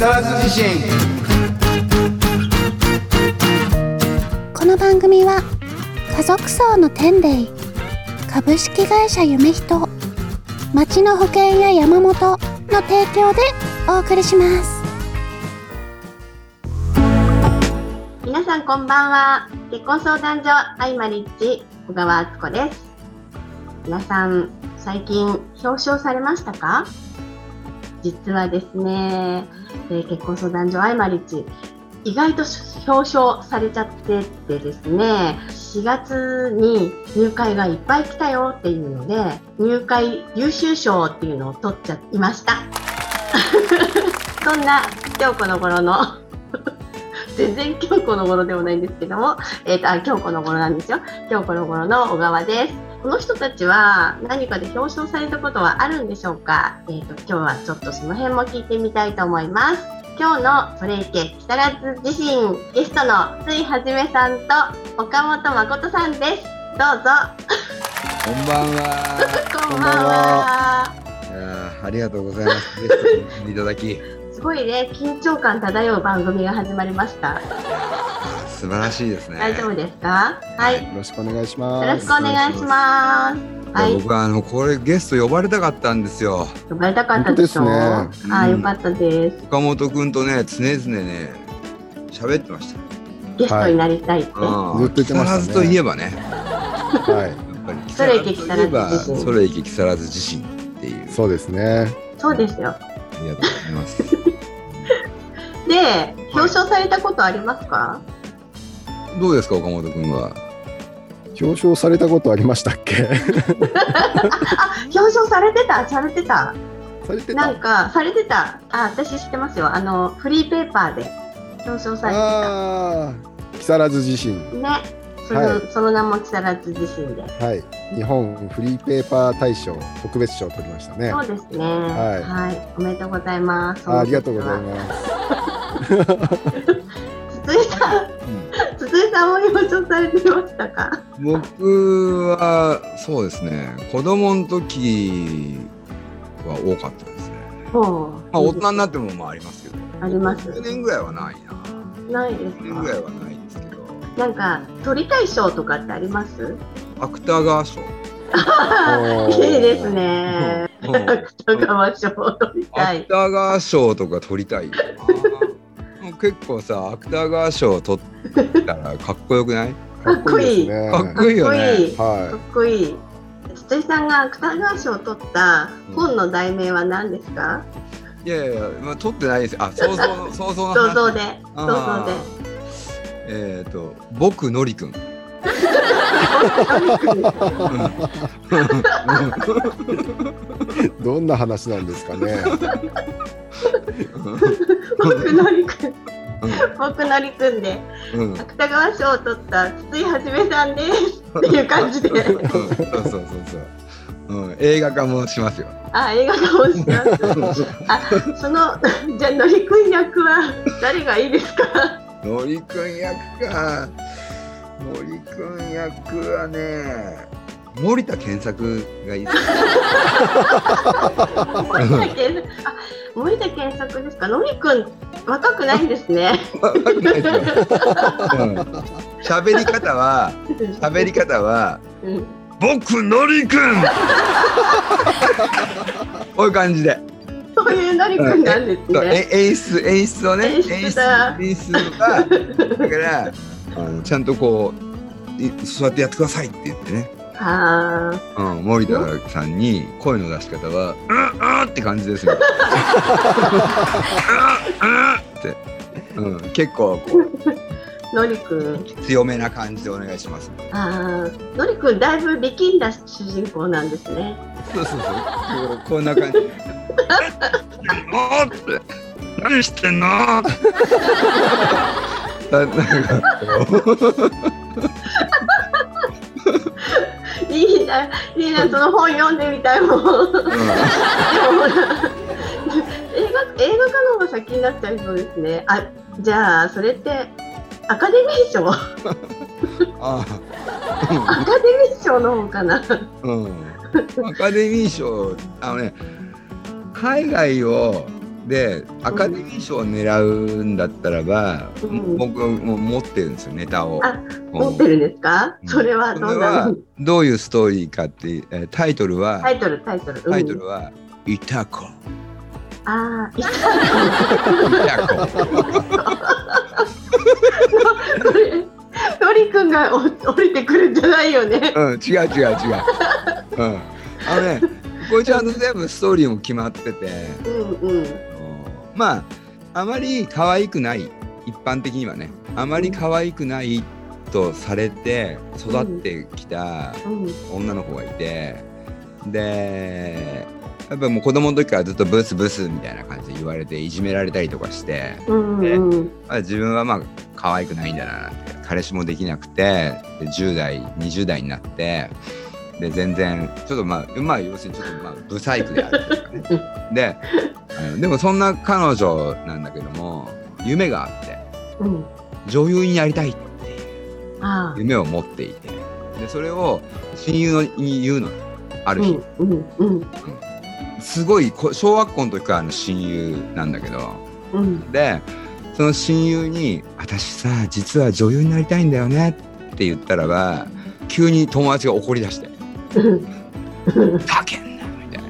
更津地震。この番組は家族層の天霊株式会社夢人町の保険や山本の提供でお送りします。皆さんこんばんは。結婚相談所アイマリッチ小川敦子です。皆さん最近表彰されましたか？実はですね、えー結婚相談所アイマリッチ意外と表彰されちゃっててですね4月に入会がいっぱい来たよっていうので入会優秀賞っていうのを取っちゃいました。そんな今日この頃の全然今日この頃でもないんですけども、えーとあ今日この頃なんですよ。今日この頃の小川です。この人たちは何かで表彰されたことはあるんでしょうか、えーと今日はちょっとその辺も聞いてみたいと思います。今日のそれいけ木更津自身ゲストのついはじめさんと岡本誠さんです。どうぞ。こんばんは。こんばんは。いやーありがとうございます。いただきすごいね、緊張感漂う番組が始まりました。素晴らしいですね大丈夫ですか？はい。よよろしくお願いします。ろしくお願いします。はい。僕はあのこれゲスト呼ばれたかったんですよ呼ばれたかったですねあー、よかったです。岡本くんとね常々ね喋ってましたゲストになりたいって。うんずっと言ってましたね木更津といえばねはやっぱり木それ木更津地震それいけ木更津地震っていうい、そうですね。そうですよ。ありがとうございますで、表彰されたことありますか？どうですか岡本くんは？表彰されたことありましたっけ？あ、表彰されてた？されてた？されてた？なんか、されてた？あ、私知ってますよ。あの、フリーペーパーで表彰されてた。ああ、木更津地震。ね。その,、はいその名も木更津地震で。はい。日本フリーペーパー大賞特別賞を取りましたね。そうですね。はいはい。おめでとうございます。あありがとうございす。ます。筒井さん、筒井さんも表彰されてましたか？僕はそうですね子供の時は多かったですね。まあ大人になってもまあありますけどあります10年ぐらいはないなないです10年ぐらいか。はないですけどなんか取りたい賞とかってあります？芥川賞 いいですね。うん芥川賞を取りたい。芥川賞とか取りたい結構さ芥川賞取ったらかっこよくない？かっこいい。かっこいいよかっこねいい。かはっこいい。筒井さんが芥川賞を取った本の題名は何ですか？いやいやいや、まあ、取ってないですあ想像の 想像の話想像で、あ想ー像で。えっ、と僕のりくんい。どんな話なんですかね。僕のりくん、僕のりくんでうん、芥川賞を取った筒井はじめさんですっていう感じで。そうそうそうそう、うん、映画化もしますよあ、映画化をします。あ、その、じゃあ、のりくん役は誰がいいですか。のりくん役かのりくん役はね森田健作がいいです森田健作、あ、森田健作ですか？のりくん、若くないんですね。わかんないですよ。うん。喋り方は喋り方はうん僕のりくんこういう感じで。そういうのりくんなんですね。え演出演出をね演出だ。演出演出がだからあのちゃんとこういそうやってやってくださいって言ってね、あうん、森田さんに声の出し方は「うんうん」って感じですよ。うんうんって、うん、結構こうあ、のりくん。強めな感じでお願いします。ああ、のりくん、だいぶ力んだ主人公なんですね。そうそうそうこんな感じ。おって何してんの？な なんかこいいな、いいな、その本読んでみたいもん。映画、映画化の方が先になっちゃいそうですね。あ、じゃあ、それって。アカデミー賞？アあカデミー賞の方かな。あ、うん。アカデミー賞、あのね、海外をでアカデミー賞を狙うんだったらば、うん僕も持ってるんですよネタを。あ持ってるんですか？うんそれはどんなどういうストーリーかってえータイトルは、タイトルタイトル。うんタイトルは「イタコ」ああ、いた。「イタコ」それ、のりくんがお降りてくるんじゃないよね。うん、違う違う違う。うん、あのね、これちゃんと全部ストーリーも決まってて、うんうん。まあ、あまり可愛くない、一般的にはね、あまり可愛くないとされて育ってきたうん女の子がいて、で、やっぱもう子供の時からずっとブスブスみたいな感じで言われていじめられたりとかして、うんうんまあ、自分はまあ可愛くないんだなって。彼氏もできなくて。で10代20代になってで全然ちょっとまあまあ要するにちょっとまあブサイクであるというかね。で、うん。でもそんな彼女なんだけども夢があって。うん。女優になりたいっていうああ。夢を持っていて。でそれを親友のに言うのよある日、うんうんうん。すごいこ小学校の時からの親友なんだけど。うん。でその親友に「私さ実は女優になりたいんだよね」って言ったらば急に友達が怒り出して。うん「ふけんな」みたい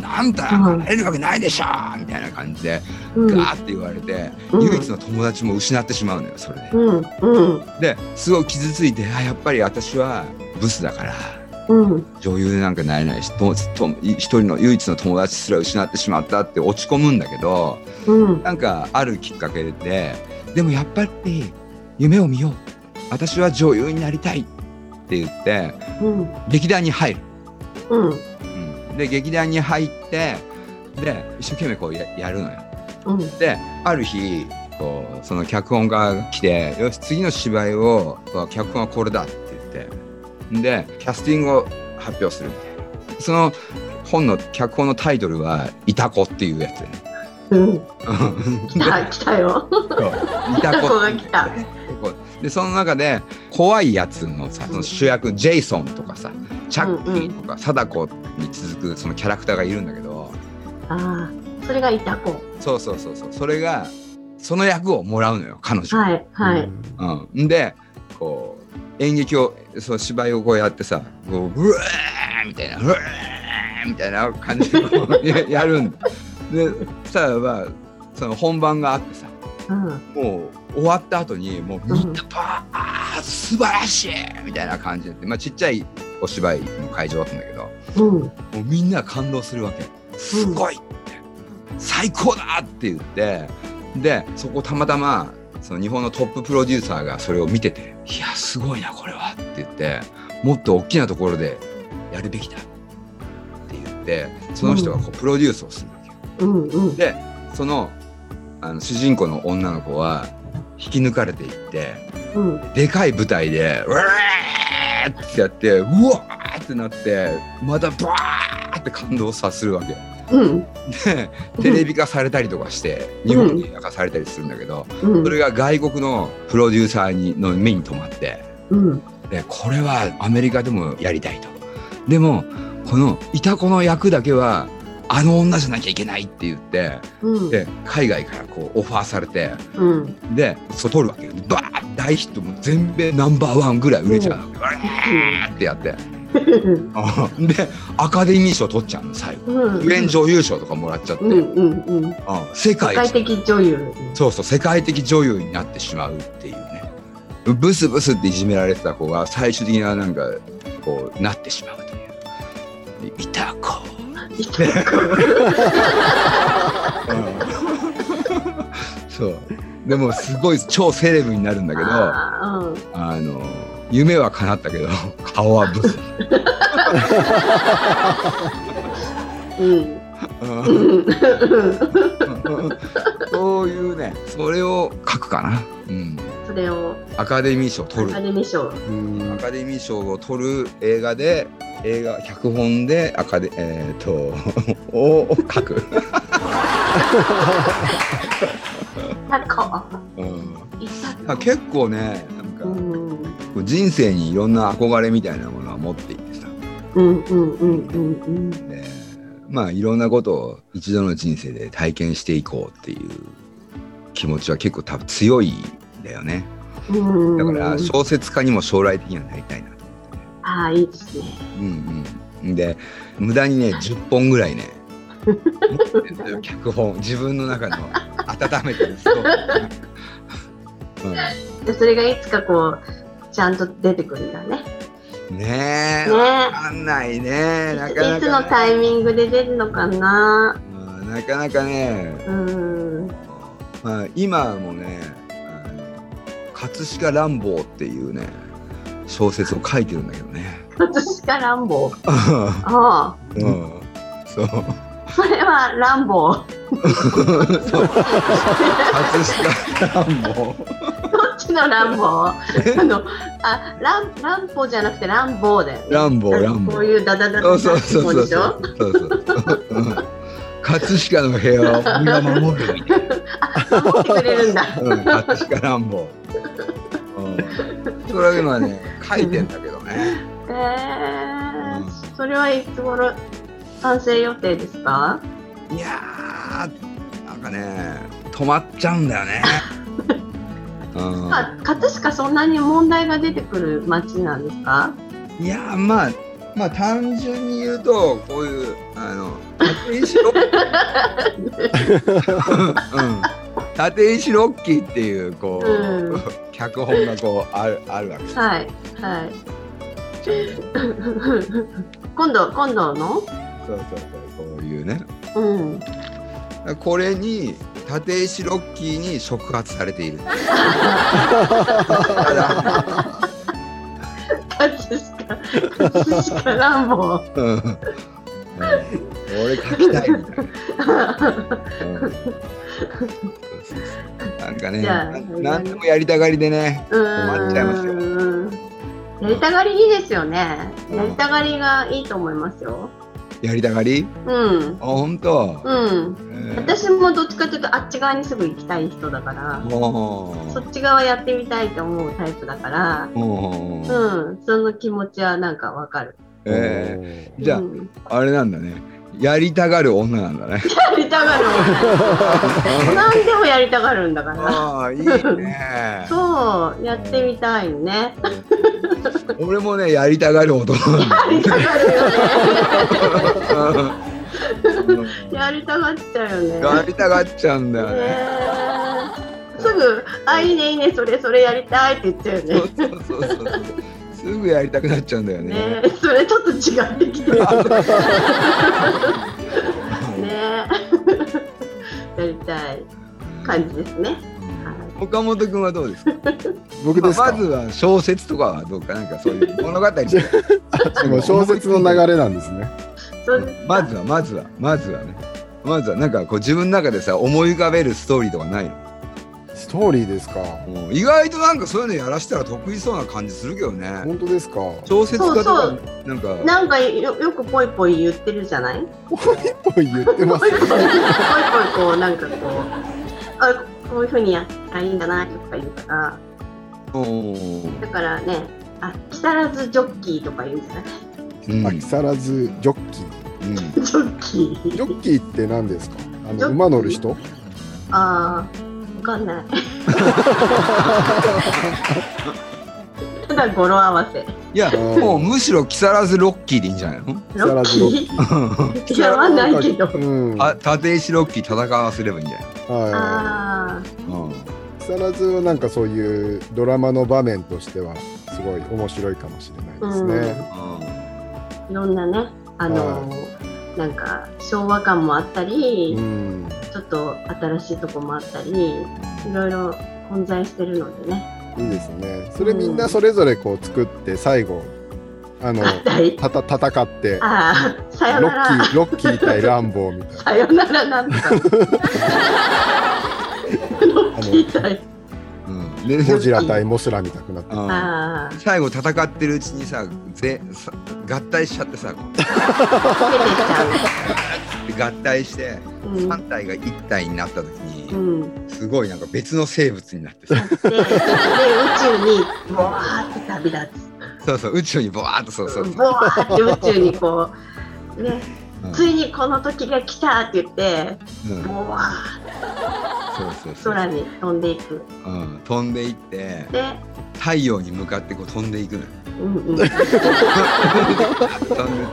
な「なんだうん。なれるわけないでしょ」みたいな感じでうん。ガーって言われて、うん。唯一の友達も失ってしまうのよそれで。うんうん。ですごい傷ついてあやっぱり私はブスだからうん。女優なんかなれないし一人の唯一の友達すら失ってしまったって落ち込むんだけどうん。なんかあるきっかけででもやっぱり夢を見よう。私は女優になりたい。って言ってうん。劇団に入る、うん。うん、で劇団に入ってで一生懸命こうややるのよ。うん。である日こうその脚本家が来てよし次の芝居を脚本はこれだって言ってでキャスティングを発表するみたいな。その本の脚本のタイトルは「いたこ」っていうやつでね。うん。うん。来た来たよ。いたこ子 が来た。でその中で怖いやつのさその主役ジェイソンとかさチャッキーとか貞子に続くそのキャラクターがいるんだけどああ、それがいた子。そうそうそうそうそれがその役をもらうのよ彼女。はいはい。うん、でこう演劇をそう芝居をこうやってさこううわーみたいなうわーみたいな感じでややるんだ。でそしたらばその本番があってさうんもう終わった後にもうみんなバー素晴らしいみたいな感じで、まあ、ちっちゃいお芝居の会場だったんだけどうん。もうみんな感動するわけ。すごいって、最高だって言ってでそこたまたまその日本のトッププロデューサーがそれを見てて「いやすごいなこれは」って言ってもっと大きなところでやるべきだって言ってその人がこうプロデュースをするわけ。うん。でそのあの主人公の女の子は引き抜かれていってうんでかい舞台で「うわー!」ってやってうわーってなってまたバーって感動させるわけ。うんでテレビ化されたりとかして日本に映画化されたりするんだけど、うんそれが外国のプロデューサーにの目に留まってうんでこれはアメリカでもやりたいと。でもこのいた子の役だけはあの女じゃなきゃいけないって言ってうん。で海外からこうオファーされてうん。でそう撮るわけよ。バーッ大ヒットもう全米ナンバーワンぐらい売れちゃうわけ、わーってやって。うんでアカデミー賞取っちゃうの。最後うん主演女優賞とかもらっちゃって、うんうんうん。うん世界世界的女優。そうそう世界的女優になってしまうっていうね。ブスブスっていじめられてた子が最終的にはなんかこうなってしまうという。でいた子そう。でもすごい超セレブになるんだけどああの夢は叶ったけど顔はブス、うん。そういうねそれを書くかな、うん、それを。アカデミー賞ア取る。カデミー賞。うん。アカデミー賞を取る映画で映画脚本でアカデえー、と を書く、うん、結構ねなうんかん。人生にいろんな憧れみたいなものは持っていてさ。まあいろんなことを一度の人生で体験していこうっていう気持ちは結構多分強いんだよね。うんだから小説家にも将来的にはなりたいなと。ああ、いいですね。うんうん、で無駄にね10本ぐらいね 脚本自分の中の温めてるストーリー でそれがいつかこう、ちゃんと出てくるんだね。うん、ねえねわかんないねなかなか、ね、いつのタイミングで出るのかな。うんなかなかね、うん。まあ、今もね葛飾乱暴っていうね小説を書いてるんだけどね。葛飾乱暴。ああ。うん、そう。それは乱暴。そう。葛飾乱暴。どっちの乱暴？あの、あ、乱、乱暴じゃなくて乱暴だよね。乱暴乱暴。こういうダダダダそうそうそうそうでしょそうそうそう、うん、葛飾の平和を君が守るみたいあ、守ってくれるんだ。な、うん、葛飾乱暴、うん、それは今ね書いてんだけどね。えー、それはいつ頃完成予定ですか？いやーなんかね止まっちゃうんだよね、うん、あ、葛飾そんなに問題が出てくる街なんですか？いやーまあまあ単純に言うとこういうあの立石ロッキー、うん、立石ロッキーっていうこう、うん。脚本がこうあるあるわけです。はい、はい。今度、今度の？そうそうそうこういうね。うん。これに立石ロッキーに触発されている。葛飾、葛飾乱暴。うん。うん俺書きたいみたいな、なんかねじゃあななんでもやりたがりでねう困っちゃいますよ。ん。やりたがりいいですよね。やりたがりがいいと思いますよ。やりたがり？うん。あ本当、うん。えー。私もどっちかというとあっち側にすぐ行きたい人だから、もそっち側やってみたいと思うタイプだから、うん、その気持ちはなんかわかる。えー。じゃあうん。あれなんだねやりたがる女なんだねやりたがるもん。何でもやりたがるんだから。ああいいねそう、やってみたいね。俺もねやりたがる男やりたがるよね。うんやりたがっちゃうよね。やりたがっちゃうんだよね。ねすぐ、あ、いいね、いいね、それ、それやりたいって言っちゃうよね。そうそうそうそう。すぐやりたくなっちゃうんだよね。ね それちょっと違ってきてる。ね やりたい感じですね。はい岡本君はどうですか？僕ですか、まずは小説とかはどうかな？んかそういう物語小説の流れなんですね。まずはまずはまずはね。まずはなんかこう自分の中でさ思い浮かべるストーリーとかないの？ストーリーですか。もう意外となんかそういうのやらしたら得意そうな感じするけどね。本当ですか。小説家とかそうそうなんか。なんかよよくぽいぽい言ってるじゃない？ぽい言ってますぽいぽいぽいぽいこうなんかこうあこういうふうにやったらいいんだなとか言うからだからねあ木更津ジョッキーとか言うんじゃない？うんあ木更津ジョッキー。うんジョッキージョッキーって何ですか？あの馬乗る人？ああわかんない ただ語呂合わせいやーもうむしろ木更津ロッキーでいいんじゃないの？ロッ更津ロキーいやわないけどうん。あ立石ロッキー戦わせればいいんじゃない？はあの？い。木更津はなんかそういうドラマの場面としてはすごい面白いかもしれないですね。あいろんなねあのーなんか昭和感もあったり、うん。ちょっと新しいとこもあったりいろいろ混在してるのでね。いいですね。それみんなそれぞれこう作って最後あのはいたた戦ってああさよロッならキーロッキー対ランボーみたいな。さよならなんだ ロッキー対。うん。でゴジラ対モスラみたくなって。最後戦ってるうちにさぜさ合体しちゃってさ 合体してう、うん。3体が1体になった時うにん、すごいなんか別の生物になってさ。でで宇宙にボワーって旅立つ。そうそう宇宙にボワーっとそうそう。そうボワーって宇宙にこうね。うん。ついにこの時が来たって言って、うん。もうわそうそうそう、ー空に飛んでいく。うん、飛んでいってで、太陽に向かってこう飛んでいくのよ。うんうん、飛んで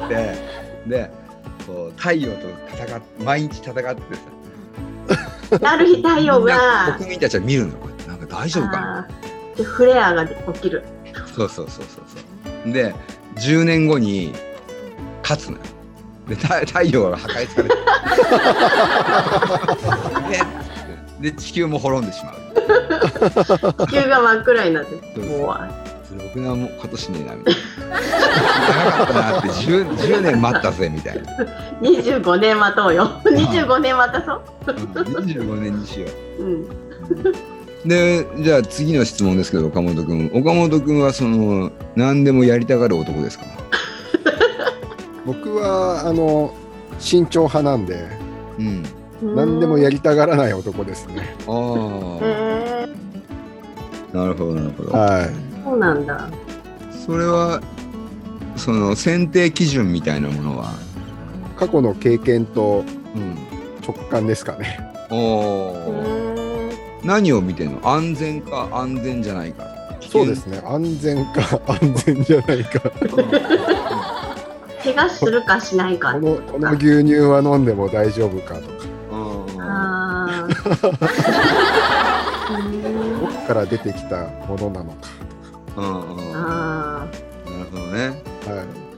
ってでこう太陽と戦っ毎日戦ってさ。ある日太陽が、国民たちは見るのこうやって。なんか大丈夫かな？でフレアが起きる。そうそうそうそうそう。で10年後に勝つのよ。で太太陽が破壊され て。でで地球も滅んでしまう。地球が真っ暗になって。もうわそれ僕なもことしねえなみたいな。長かったなって 10, 10年待ったぜみたいな、25年待とうよ。25年待たそう。うん、25年にしよう。うん。でじゃあ次の質問ですけど岡本君。岡本君はその何でもやりたがる男ですか？僕はあの慎重派なんでうん。何でもやりたがらない男ですね。あへえあなるほどなるほど。はい。そうなんだ。それはその選定基準みたいなものは、過去の経験とうん、直感ですかね。おへーえ何を見てんの？安全か安全じゃないかそうですね。安全か 安全じゃないか。怪我するかしないかこのこの牛乳は飲んでも大丈夫かとか、あああ。う んどこから出てきたものなのかあうんうんなあるほどね。はい。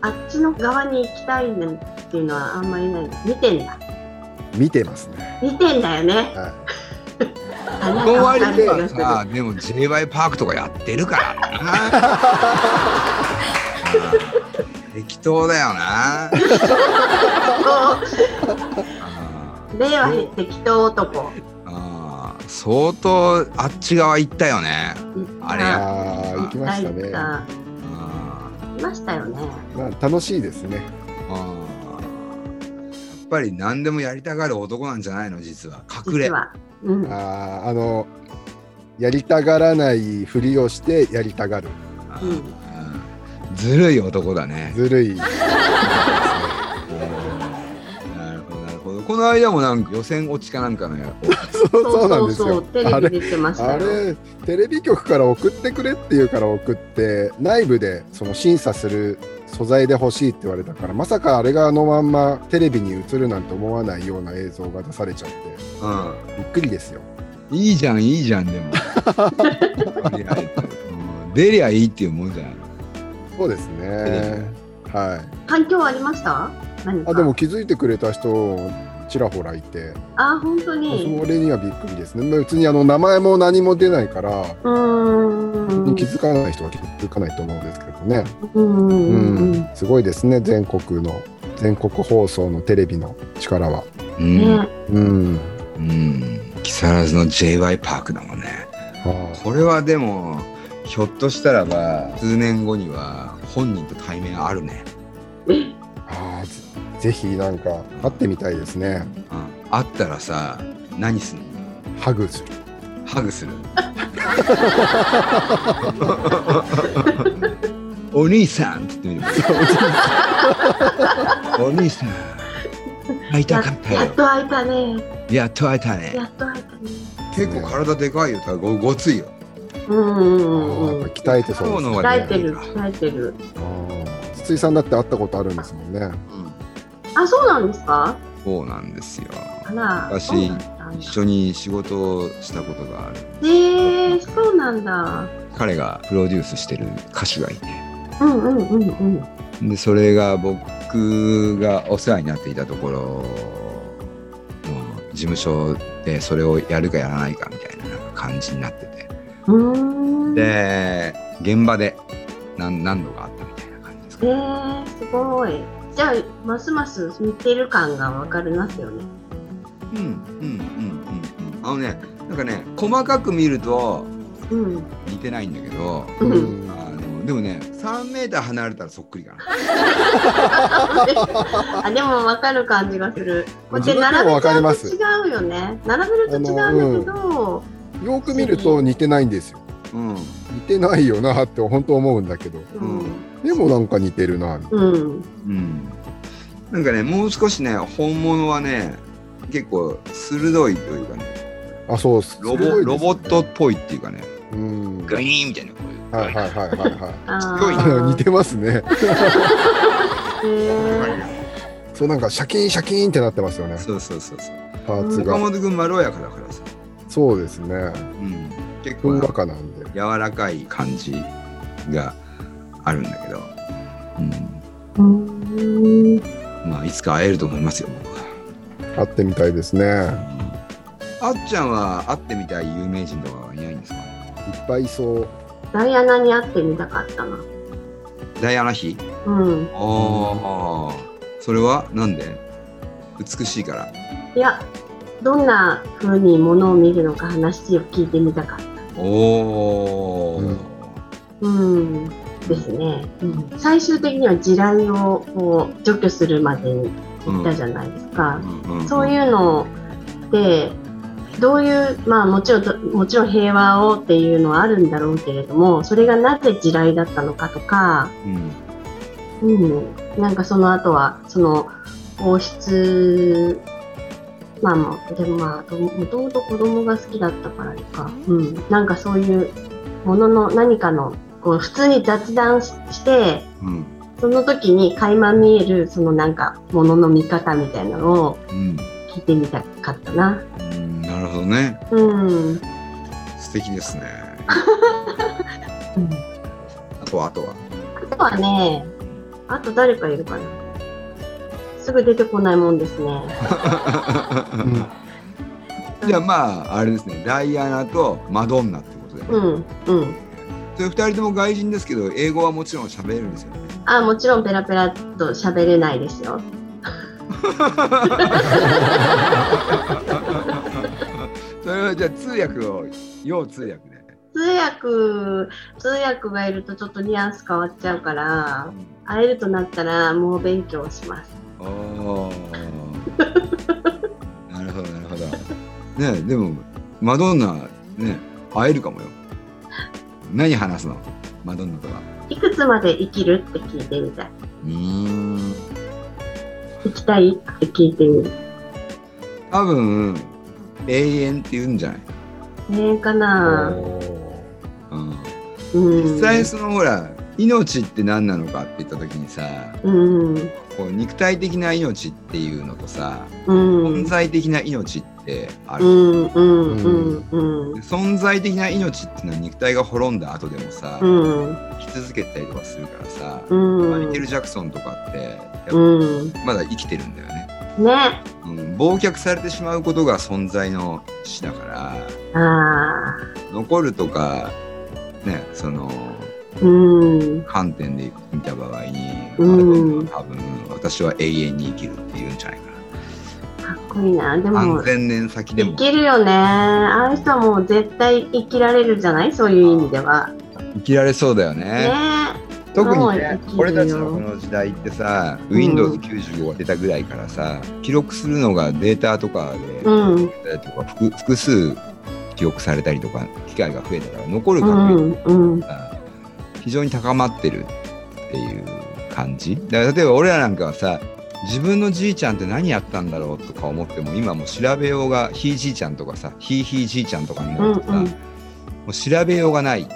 あ。あっちの側に行きたいねっていうのはあんまりない。見てんだ。見てますね。見てんだよね。はあなんそのかわか割にはさでも j y パークとかやってるからな 適当だよな令和適当男。あ相当あっち側行ったよねあれああ行きましたね。行きましたよね。まあ楽しいですね。あやっぱり何でもやりたがる男なんじゃないの？実は隠れ実は。うん。あああのやりたがらないふりをしてやりたがる。ずるい男だねずるい。この間もなんか予選落ちかなんかのやそうそうなんですよ。あれレビ出てましたあよ。れテレビ局から送ってくれって言うから送って内部でその審査する素材で欲しいって言われたからまさかあれがあのまんまテレビに映るなんて思わないような映像が出されちゃってうびっくりですよ。んいいじゃんいいじゃんでも。うん。出りゃいいっていうもんじゃないの。そうですね。はい。反響ありました？何か？あでも気づいてくれた人ちらほらいて、あ本当にそれにはびっくりですね。別にあの名前も何も出ないから、うーん気づかない人は気づかないと思うんですけどね。うんうんすごいですね。全国の全国放送のテレビの力は。うん、ねうん。うん、木更津の j y パークだもんねはこれはでもひょっとしたらば数年後には本人と対面あるね、ぜぜひなんか会ってみたいですね。うん、会ったらさ何すんの？ハグする。ハグする？お兄さんって言ってみる。お兄さん。会いたかったよ。やっと会えたね。やっと会えたね。やっと会えたね。結構体でかいよ。多分ごごついよ。うんうんうんあーやっぱ鍛えてそうですね。鍛えてる鍛えてる。筒井さんだって会ったことあるんですもんね。うんあそうなんですか？そうなんですよ。私一緒に仕事をしたことがあるへえそうなんだ。彼がプロデュースしてる歌手がいて。うんうんうんうん。でそれが僕がお世話になっていたところの事務所でそれをやるかやらないかみたいな感じになってて。うーん。で現場で何何度かあったみたいな感じですかへえすごいじゃあますます似てる感がわかりますよね。うんうんうんうんうん。あのねなんかね細かく見るとうん似てないんだけどううん。ん。あのでもね3メーター離れたらそっくりかな。あでもわかる感じがする。こうやって並べちゃうとかります。違うよね。並べると違うんだけどよく見ると似てないんですよ。うん似てないよなって本当思うんだけど。うんでもなんか似てるな。みたいうんうんなんかねもう少しね本物はね結構鋭いというかねあ、そうっす。ロボねロボットっぽいっていうかねうん。グイーンみたいなこういうはいはいはいはいはあすごい。似てますね。そうなんかシャキーンシャキーンってなってますよね。そうそうそうそうパーツが。岡本君まろやかだからさ、そうですね。うん、結構かなんで。柔らかい感じがあるんだけど、うんうん、まあいつか会えると思いますよ僕は。会ってみたいですね。あっちゃんは会ってみたい有名人とかはいないんですか？いっぱいいそう。ダイアナに会ってみたかったな。ダイアナ妃？うん。ああそれはなんで？美しいからいや、どんな風にものを見るのか話を聞いてみたかった。おお、うんうん。ですね。うん、最終的には地雷をこう除去するまでに行ったじゃないですか。うんそういうので、どういう、まあもちろんど、もちろん平和をっていうのはあるんだろうけれども、それがなぜ地雷だったのかとか、うんうん、なんかその後は、その王室、まあもう、でもまあ、どもともと子供が好きだったからか、うん、なんかそういうものの何かの、こう普通に雑談しして、うん。その時に垣間見える、そのなんか、ものの見方みたいなのをうん。聞いてみたかったな。うんなるほどね。うん。素敵ですね。うん。あとはあとは？あとはね、あと誰かいるかな。すぐ出てこないもんですね。じゃあまああれですねダイアナとマドンナってことで、うん、うん。それ二人とも外人ですけど英語はもちろん喋れるんですよねあ、もちろんペラペラと喋れないですよ。それはじゃあ通訳を要通訳で、通訳、通訳がいるとちょっとニュアンス変わっちゃうから、会えるとなったらもう勉強します。おおなるほどなるほど。ねでもマドンナね会えるかもよ。何話すの？マドンナとは。いくつまで生きるって聞いてみたい。うーん。生きたいって聞いてみる。多分永遠って言うんじゃない、ねえかな。うん、うん。実際そのほら命って何なのかって言った時にさうん。こう肉体的な命っていうのとさうん。存在的な命ってある、うん。うん。うん。存在的な命っていうのは肉体が滅んだ後でもさ、うん。生き続けたりとかするからさ、うん。マイケル・ジャクソンとかってやっぱうん。まだ生きてるんだよね、ね。うん、忘却されてしまうことが存在の死だから。残るとかねそのうん。観点で見た場合に、うん多分私は永遠に生きるって言うんじゃないかかっこいいな。でなも何、千年先で生もきるよね。ああいう人はもう絶対生きられるじゃない？そういう意味では。生きられそうだよねね特にね俺たちのこの時代ってさ、うん Windows95 が出たぐらいからさ記録するのがデータとかで、うん。とか複複数記録されたりとか機会が増えたから残るう確ん。うん。率が非常に高まってるっていう感じ。だから例えば俺らなんかはさ自分のじいちゃんって何やったんだろうとか思っても今もう調べようがひいじいちゃんとかさひいひいじいちゃんとかになるとさ、うんうん。もう調べようがない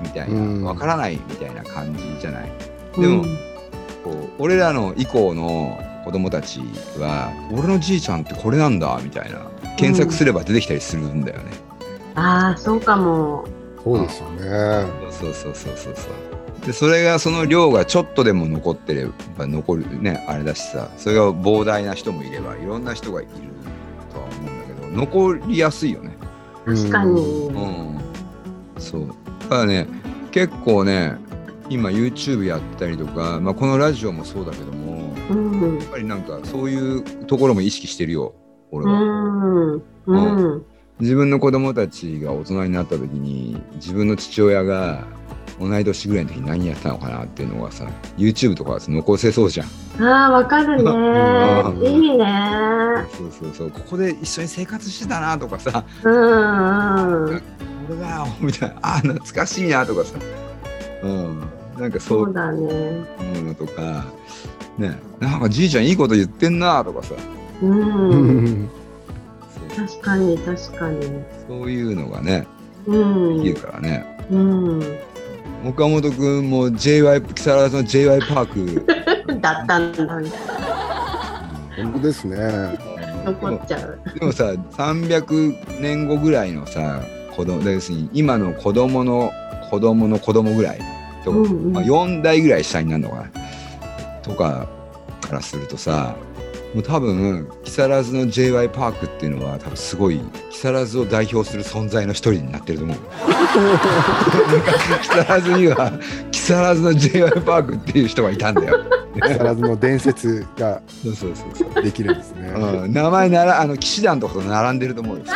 みたいうん。なわからないみたいな感じじゃない？でもこう俺らの以降の子供たちは俺のじいちゃんってこれなんだみたいな検索すれば出てきたりするんだよね、ああ、そうかも。そうですよね。そうそうそうそうそうでそれがその量がちょっとでも残ってれば残るねあれだしさそれが膨大な人もいればいろんな人がいるとは思うんだけど残りやすいよね確かに。うんそうだからね結構ね今 YouTube やったりとか、まあ、このラジオもそうだけどもうん。やっぱりなんかそういうところも意識してるよ俺うは、ん。うん。自分の子供たちが大人になった時に自分の父親が同い年ぐらいの時に何やったのかなっていうのがさ YouTube とか残せそうじゃんああ、わかる うんね。いいね。そうそうそうここで一緒に生活してたなとかさうん。うん。これだよみたいなあ懐かしいなとかさうんなんかそそううだね。ものとかねなんかじいちゃんいいこと言ってんなとかさう。うん 確かに、確かに。そういうのがねうん。できるからねうん。岡本君も j y 木更津の j y パーク だったんだね。本当ですね。残っちゃう。でもさ300年後ぐらいのさ子供要するに今の子供の子供の子供ぐらいとか、うんうんまあ、4代ぐらい下になるのかなとかからするとさもう多分木更津の j y パークっていうのは多分すごい木更津を代表する存在の一人になってると思う。木更津には木更津の j y パークっていう人がいたんだよ。木更津の伝説がそうそうそうそう。できるんですね。うん、名前ならあの騎士団とかと並んでると思うよ。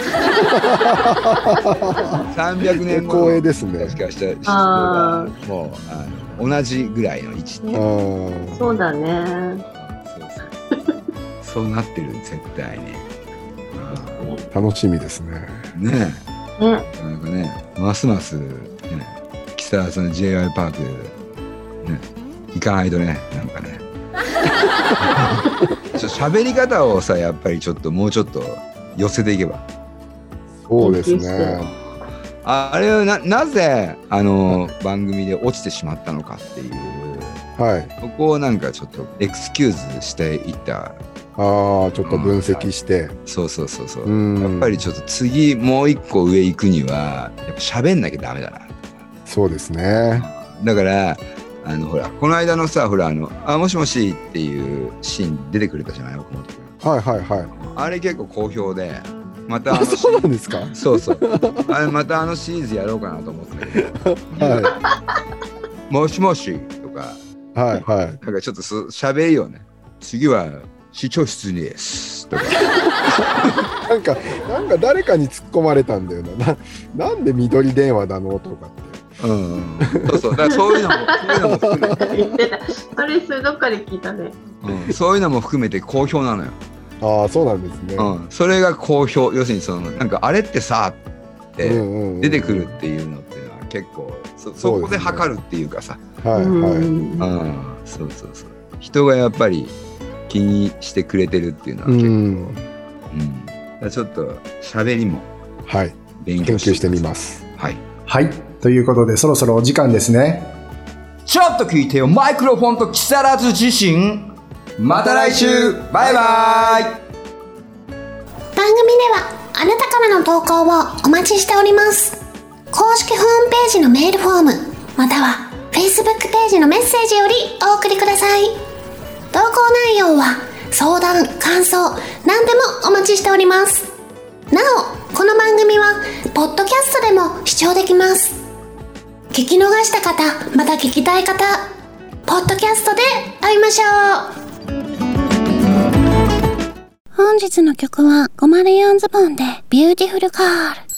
300年後光栄ですね。確かしたあもうあの同じぐらいの位置っていう。あそうだね。そうなってる絶対に。あ、楽しみですね。うんねね。えなんかねますますね木更津の j y パークね行かないとねなんかね。ちょ喋り方をさやっぱりちょっともうちょっと寄せていけば。そうですね。ああれはななぜあの番組で落ちてしまったのかっていうはい。そこをなんかちょっとエクスキューズしていったああ、ちょっと分析して。そうそうそうそう、うんやっぱりちょっと次もう一個上行くにはやっぱ喋んなきゃダメだなそうですね。だからあのほらこの間のさほらあの「あもしもし」っていうシーン出てくれたじゃない？岡本君はいはいはい。あれ結構好評でまたそうなんですか？そうそうあれまたあのシリーズやろうかなと思ってたけどは「もしもし」とかいはいはい。なんかちょっとそ喋りをね次は市長室にです。なんか、なんか誰かに突っ込まれたんだよな。ななんで緑電話なの？とかって。うん。うんそうそう。だからそういうのもそういうのも含めて、言ってた。それ、それどっかで聞いたね。うん、そういうのも含めて好評なのよ、ああ、そうなんですね。うん、それが好評。要するにそのなんかあれってさって出てくるっていうのっていうのは結構そそこで測るっていうかさ。はいうんはい。うん。そうそうそう。人がやっぱり気にしてくれてるっていうのはう結構、ん。うんだからちょっと喋りもはい。勉強研究してみます。はいはい。ということで、そろそろお時間ですね。ちょっと聞いてよマイクロフォンと木更津自身また来週バイバイ番組ではあなたからの投稿をお待ちしております公式ホームページのメールフォームまたは Facebook ページのメッセージよりお送りください投稿内容は相談感想何でもお待ちしております。なおこの番組はポッドキャストでも視聴できます。聞き逃した方また聞きたい方ポッドキャストで会いましょう。本日の曲は504ズボンでビューティフルカール